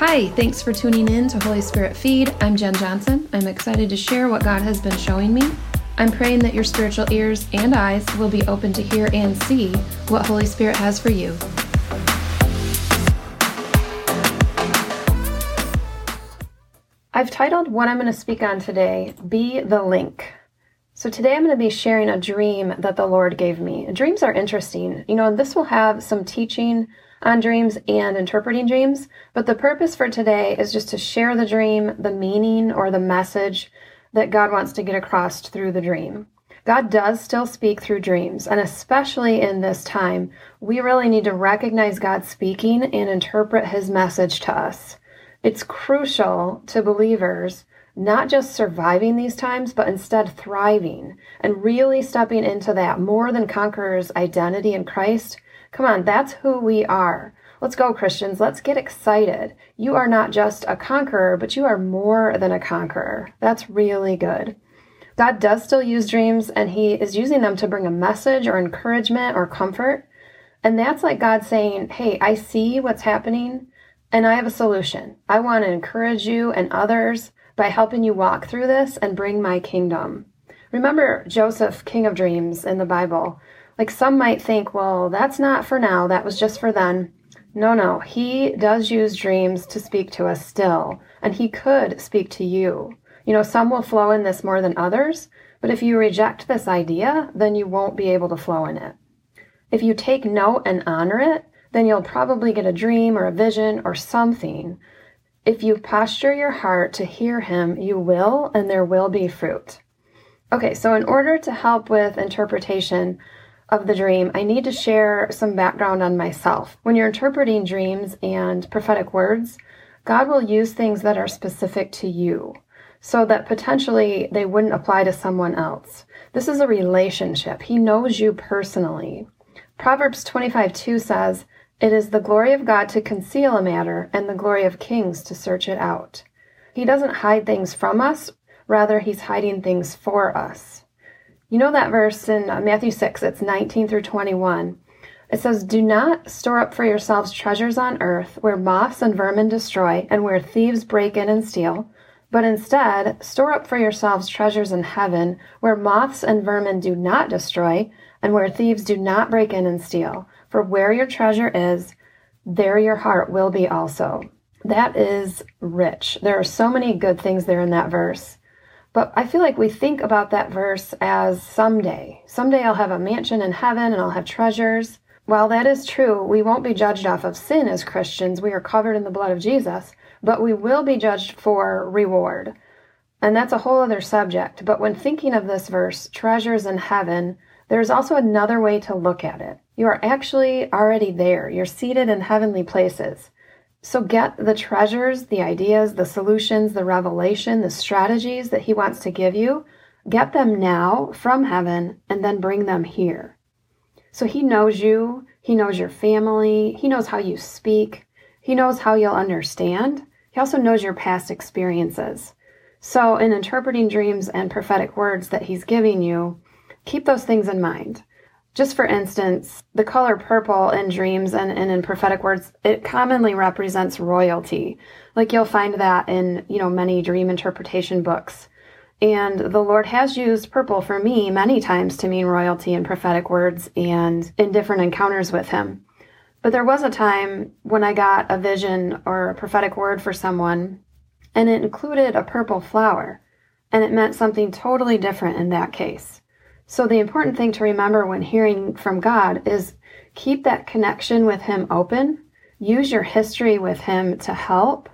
Hi, thanks for tuning in to Holy Spirit Feed. I'm Jen Johnson. I'm excited to share what God has been showing me. I'm praying that your spiritual ears and eyes will be open to hear and see what Holy Spirit has for you. I've titled what I'm going to speak on today, Be the Link. So today I'm going to be sharing a dream that the Lord gave me. Dreams are interesting. You know, this will have some teaching on dreams and interpreting dreams, but the purpose for today is just to share the dream, the meaning, or the message that God wants to get across through the dream. God does still speak through dreams, and especially in this time, we really need to recognize God speaking and interpret his message to us. It's crucial to believers not just surviving these times, but instead thriving and really stepping into that more than conquerors identity in Christ. Come on, that's who we are. Let's go, Christians. Let's get excited. You are not just a conqueror, but you are more than a conqueror. That's really good. God does still use dreams, and He is using them to bring a message or encouragement or comfort. And that's like God saying, Hey, I see what's happening, and I have a solution. I want to encourage you and others by helping you walk through this and bring my kingdom. Remember Joseph, king of dreams in the Bible. Like some might think, well, that's not for now, that was just for then. No, no, he does use dreams to speak to us still, and he could speak to you. You know, some will flow in this more than others, but if you reject this idea, then you won't be able to flow in it. If you take note and honor it, then you'll probably get a dream or a vision or something. If you posture your heart to hear him, you will, and there will be fruit. Okay, so in order to help with interpretation, of the dream, I need to share some background on myself. When you're interpreting dreams and prophetic words, God will use things that are specific to you so that potentially they wouldn't apply to someone else. This is a relationship. He knows you personally. Proverbs 25 2 says, It is the glory of God to conceal a matter, and the glory of kings to search it out. He doesn't hide things from us, rather, He's hiding things for us. You know that verse in uh, Matthew 6, it's 19 through 21. It says, Do not store up for yourselves treasures on earth where moths and vermin destroy and where thieves break in and steal, but instead store up for yourselves treasures in heaven where moths and vermin do not destroy and where thieves do not break in and steal. For where your treasure is, there your heart will be also. That is rich. There are so many good things there in that verse. But I feel like we think about that verse as someday. Someday I'll have a mansion in heaven and I'll have treasures. While that is true, we won't be judged off of sin as Christians. We are covered in the blood of Jesus, but we will be judged for reward. And that's a whole other subject. But when thinking of this verse, treasures in heaven, there's also another way to look at it. You are actually already there. You're seated in heavenly places. So get the treasures, the ideas, the solutions, the revelation, the strategies that He wants to give you. Get them now from heaven and then bring them here. So He knows you, He knows your family, He knows how you speak, He knows how you'll understand. He also knows your past experiences. So, in interpreting dreams and prophetic words that He's giving you, keep those things in mind. Just for instance, the color purple in dreams and, and in prophetic words, it commonly represents royalty. Like you'll find that in, you know, many dream interpretation books. And the Lord has used purple for me many times to mean royalty in prophetic words and in different encounters with Him. But there was a time when I got a vision or a prophetic word for someone, and it included a purple flower, and it meant something totally different in that case. So, the important thing to remember when hearing from God is keep that connection with Him open. Use your history with Him to help,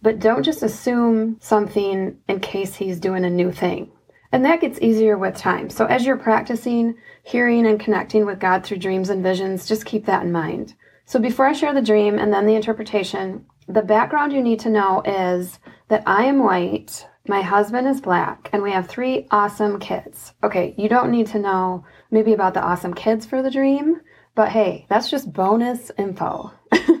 but don't just assume something in case He's doing a new thing. And that gets easier with time. So, as you're practicing hearing and connecting with God through dreams and visions, just keep that in mind. So, before I share the dream and then the interpretation, the background you need to know is that I am white, my husband is black, and we have three awesome kids. Okay, you don't need to know maybe about the awesome kids for the dream, but hey, that's just bonus info.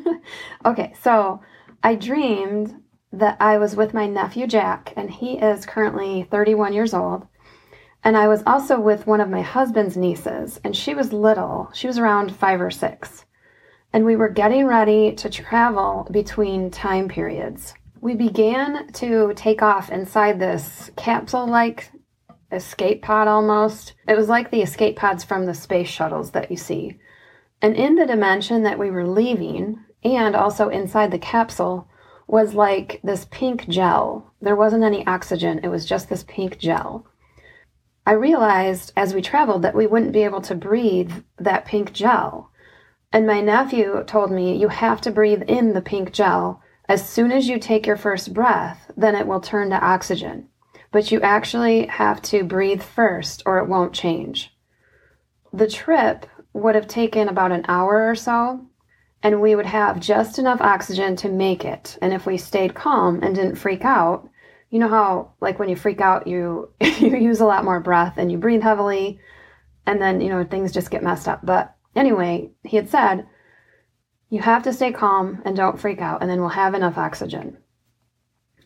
okay, so I dreamed that I was with my nephew Jack, and he is currently 31 years old. And I was also with one of my husband's nieces, and she was little. She was around five or six. and we were getting ready to travel between time periods. We began to take off inside this capsule like escape pod almost. It was like the escape pods from the space shuttles that you see. And in the dimension that we were leaving, and also inside the capsule, was like this pink gel. There wasn't any oxygen, it was just this pink gel. I realized as we traveled that we wouldn't be able to breathe that pink gel. And my nephew told me, You have to breathe in the pink gel. As soon as you take your first breath, then it will turn to oxygen. But you actually have to breathe first or it won't change. The trip would have taken about an hour or so, and we would have just enough oxygen to make it. And if we stayed calm and didn't freak out, you know how like when you freak out you you use a lot more breath and you breathe heavily and then you know things just get messed up. But anyway, he had said you have to stay calm and don't freak out and then we'll have enough oxygen.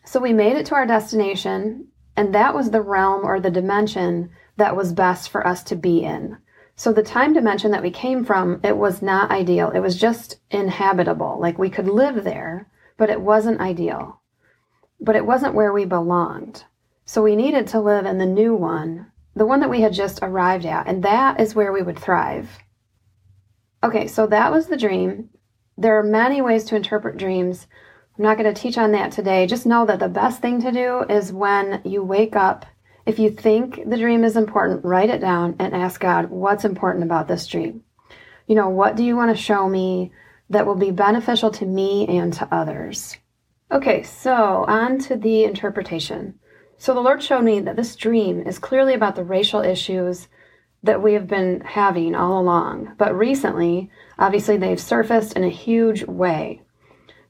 So we made it to our destination and that was the realm or the dimension that was best for us to be in. So the time dimension that we came from, it was not ideal. It was just inhabitable. Like we could live there, but it wasn't ideal. But it wasn't where we belonged. So we needed to live in the new one, the one that we had just arrived at, and that is where we would thrive. Okay, so that was the dream. There are many ways to interpret dreams. I'm not going to teach on that today. Just know that the best thing to do is when you wake up if you think the dream is important, write it down and ask God, what's important about this dream? You know, what do you want to show me that will be beneficial to me and to others? Okay, so on to the interpretation. So the Lord showed me that this dream is clearly about the racial issues that we have been having all along, but recently, obviously, they've surfaced in a huge way.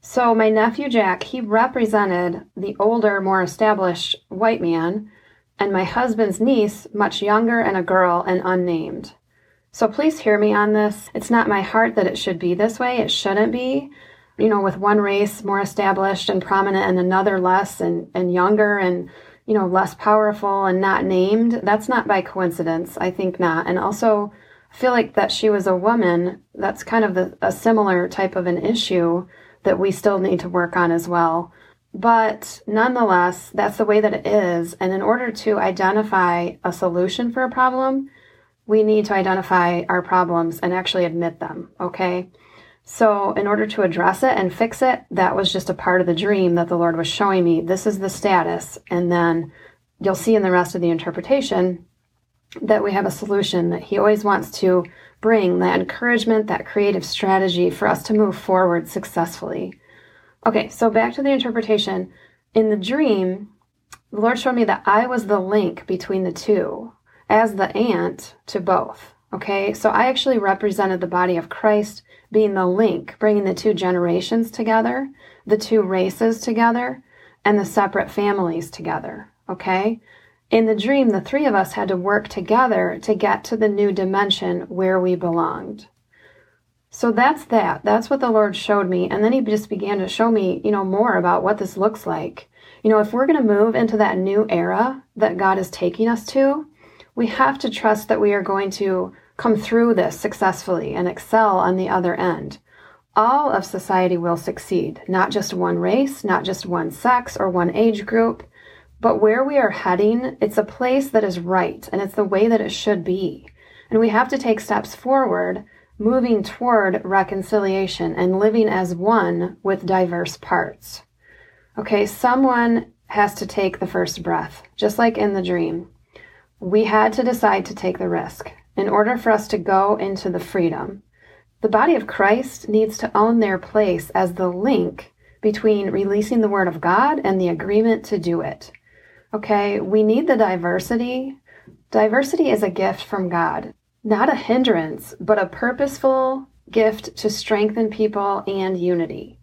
So my nephew Jack, he represented the older, more established white man and my husband's niece, much younger and a girl and unnamed. So please hear me on this. It's not my heart that it should be this way. It shouldn't be. You know, with one race more established and prominent and another less and, and younger and, you know, less powerful and not named. That's not by coincidence. I think not. And also, I feel like that she was a woman. That's kind of the, a similar type of an issue that we still need to work on as well. But nonetheless, that's the way that it is. And in order to identify a solution for a problem, we need to identify our problems and actually admit them. Okay. So, in order to address it and fix it, that was just a part of the dream that the Lord was showing me. This is the status. And then you'll see in the rest of the interpretation that we have a solution that He always wants to bring that encouragement, that creative strategy for us to move forward successfully. Okay, so back to the interpretation. In the dream, the Lord showed me that I was the link between the two as the aunt to both. Okay, so I actually represented the body of Christ being the link, bringing the two generations together, the two races together, and the separate families together. Okay, in the dream, the three of us had to work together to get to the new dimension where we belonged. So that's that. That's what the Lord showed me. And then he just began to show me, you know, more about what this looks like. You know, if we're going to move into that new era that God is taking us to, we have to trust that we are going to come through this successfully and excel on the other end. All of society will succeed, not just one race, not just one sex or one age group, but where we are heading, it's a place that is right and it's the way that it should be. And we have to take steps forward moving toward reconciliation and living as one with diverse parts. Okay, someone has to take the first breath, just like in the dream. We had to decide to take the risk in order for us to go into the freedom. The body of Christ needs to own their place as the link between releasing the Word of God and the agreement to do it. Okay, we need the diversity. Diversity is a gift from God not a hindrance, but a purposeful gift to strengthen people and unity.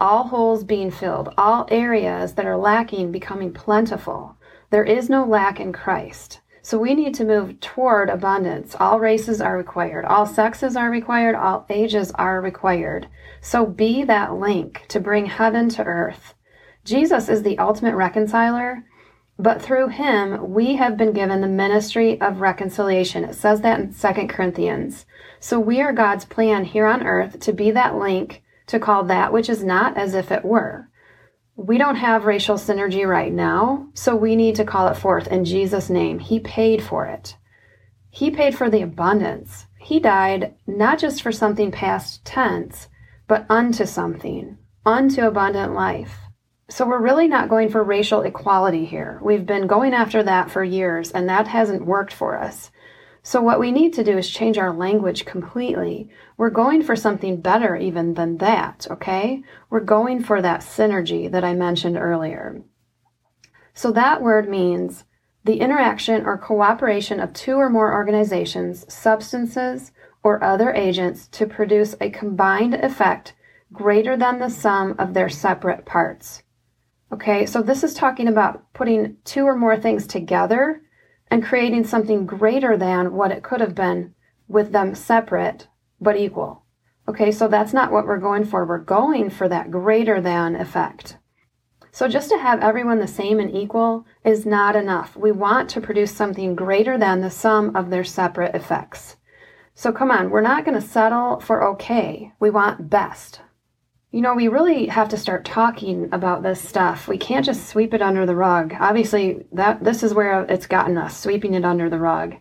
All holes being filled, all areas that are lacking becoming plentiful. There is no lack in Christ. So we need to move toward abundance. All races are required, all sexes are required, all ages are required. So be that link to bring heaven to earth. Jesus is the ultimate reconciler, But through him, we have been given the ministry of reconciliation. It says that in 2 Corinthians. So we are God's plan here on earth to be that link to call that which is not as if it were. We don't have racial synergy right now, so we need to call it forth in Jesus' name. He paid for it. He paid for the abundance. He died not just for something past tense, but unto something, unto abundant life. So we're really not going for racial equality here. We've been going after that for years, and that hasn't worked for us. So what we need to do is change our language completely. We're going for something better even than that, okay? We're going for that synergy that I mentioned earlier. So that word means the interaction or cooperation of two or more organizations, substances, or other agents to produce a combined effect greater than the sum of their separate parts. Okay, so this is talking about putting two or more things together and creating something greater than what it could have been with them separate but equal. Okay, so that's not what we're going for. We're going for that greater than effect. So just to have everyone the same and equal is not enough. We want to produce something greater than the sum of their separate effects. So come on, we're not going to settle for okay. We want best. You know, we really have to start talking about this stuff. We can't just sweep it under the rug. Obviously, that this is where it's gotten us, sweeping it under the rug.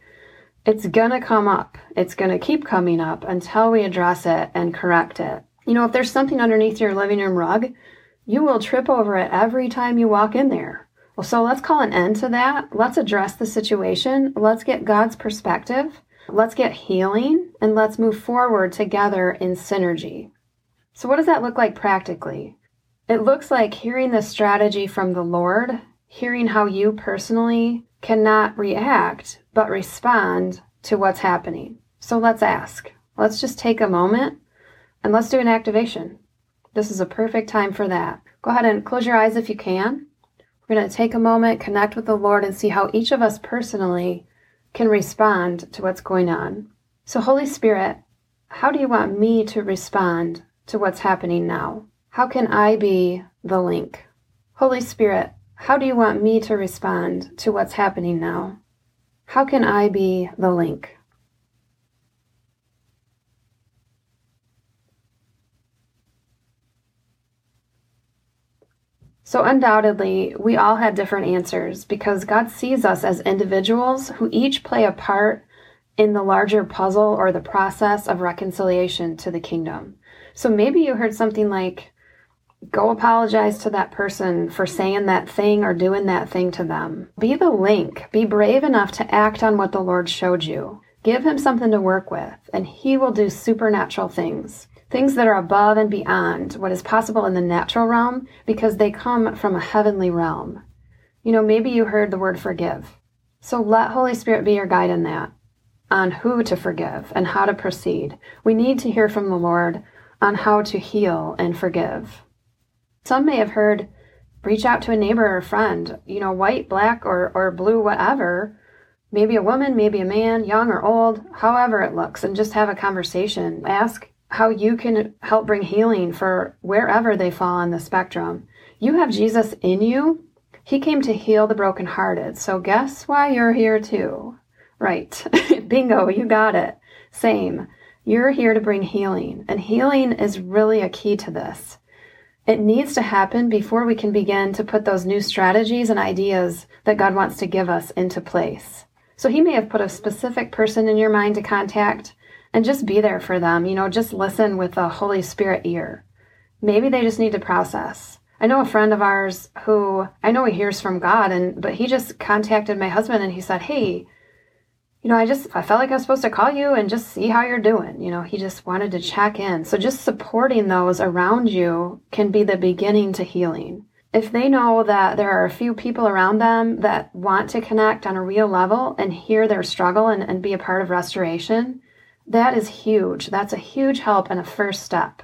It's going to come up. It's going to keep coming up until we address it and correct it. You know, if there's something underneath your living room rug, you will trip over it every time you walk in there. Well, so let's call an end to that. Let's address the situation. Let's get God's perspective. Let's get healing and let's move forward together in synergy. So, what does that look like practically? It looks like hearing the strategy from the Lord, hearing how you personally cannot react, but respond to what's happening. So, let's ask. Let's just take a moment and let's do an activation. This is a perfect time for that. Go ahead and close your eyes if you can. We're going to take a moment, connect with the Lord, and see how each of us personally can respond to what's going on. So, Holy Spirit, how do you want me to respond to what's happening now? How can I be the link? Holy Spirit, how do you want me to respond to what's happening now? How can I be the link? So, undoubtedly, we all had different answers because God sees us as individuals who each play a part in the larger puzzle or the process of reconciliation to the kingdom. So maybe you heard something like, go apologize to that person for saying that thing or doing that thing to them. Be the link. Be brave enough to act on what the Lord showed you. Give him something to work with, and he will do supernatural things. Things that are above and beyond what is possible in the natural realm because they come from a heavenly realm. You know, maybe you heard the word forgive. So let Holy Spirit be your guide in that, on who to forgive and how to proceed. We need to hear from the Lord on how to heal and forgive. Some may have heard reach out to a neighbor or friend, you know, white, black, or, or blue, whatever. Maybe a woman, maybe a man, young or old, however it looks, and just have a conversation. Ask how you can help bring healing for wherever they fall on the spectrum. You have Jesus in you. He came to heal the brokenhearted. So guess why you're here too? Right. Bingo, you got it. Same. You're here to bring healing, and healing is really a key to this. It needs to happen before we can begin to put those new strategies and ideas that God wants to give us into place. So He may have put a specific person in your mind to contact and just be there for them. You know, just listen with a Holy Spirit ear. Maybe they just need to process. I know a friend of ours who I know he hears from God and but he just contacted my husband and he said, "Hey, you know, I just I felt like I was supposed to call you and just see how you're doing. You know, he just wanted to check in. So just supporting those around you can be the beginning to healing. If they know that there are a few people around them that want to connect on a real level and hear their struggle and, and be a part of restoration, that is huge. That's a huge help and a first step.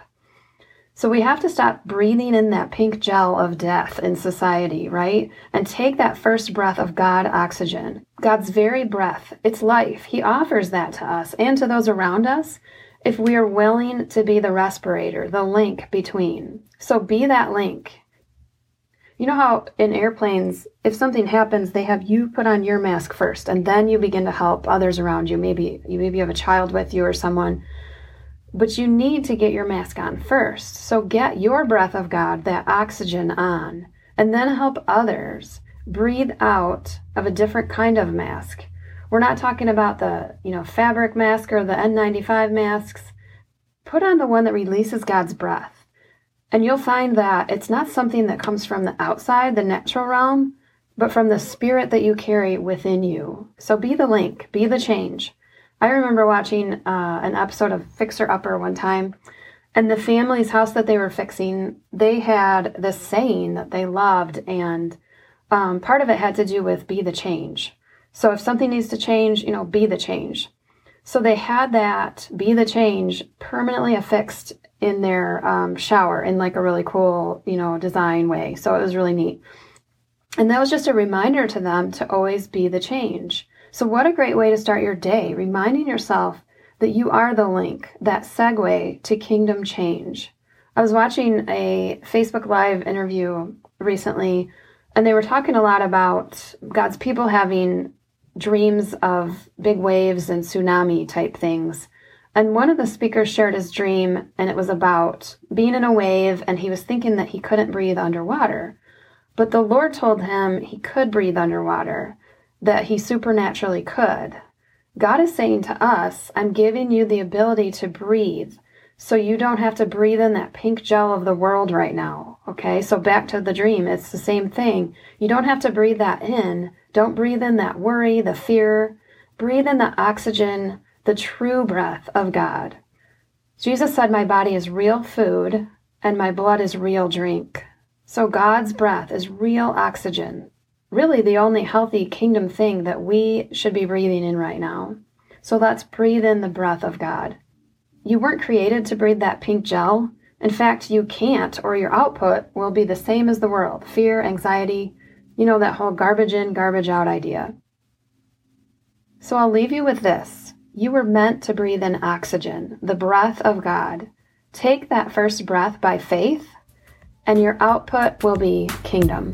So we have to stop breathing in that pink gel of death in society, right? And take that first breath of God oxygen. God's very breath, it's life. He offers that to us and to those around us if we are willing to be the respirator, the link between. So be that link. You know how in airplanes, if something happens, they have you put on your mask first, and then you begin to help others around you. Maybe you maybe you have a child with you or someone, but you need to get your mask on first. So get your breath of God, that oxygen on, and then help others breathe out of a different kind of mask. We're not talking about the, you know, fabric mask or the N95 masks. Put on the one that releases God's breath. And you'll find that it's not something that comes from the outside, the natural realm, but from the spirit that you carry within you. So be the link, be the change. I remember watching uh, an episode of Fixer Upper one time, and the family's house that they were fixing, they had this saying that they loved, and um, part of it had to do with be the change. So if something needs to change, you know, be the change. So they had that be the change permanently affixed in their um, shower in like a really cool, you know, design way. So it was really neat. And that was just a reminder to them to always be the change. So, what a great way to start your day, reminding yourself that you are the link, that segue to kingdom change. I was watching a Facebook Live interview recently, and they were talking a lot about God's people having dreams of big waves and tsunami type things. And one of the speakers shared his dream, and it was about being in a wave, and he was thinking that he couldn't breathe underwater. But the Lord told him he could breathe underwater, that he supernaturally could. God is saying to us, I'm giving you the ability to breathe so you don't have to breathe in that pink gel of the world right now. Okay, so back to the dream, it's the same thing. You don't have to breathe that in. Don't breathe in that worry, the fear. Breathe in the oxygen, the true breath of God. Jesus said, My body is real food and my blood is real drink. So God's breath is real oxygen, really the only healthy kingdom thing that we should be breathing in right now. So let's breathe in the breath of God. You weren't created to breathe that pink gel. In fact, you can't, or your output will be the same as the world fear, anxiety, you know, that whole garbage in, garbage out idea. So I'll leave you with this. You were meant to breathe in oxygen, the breath of God. Take that first breath by faith, and your output will be kingdom.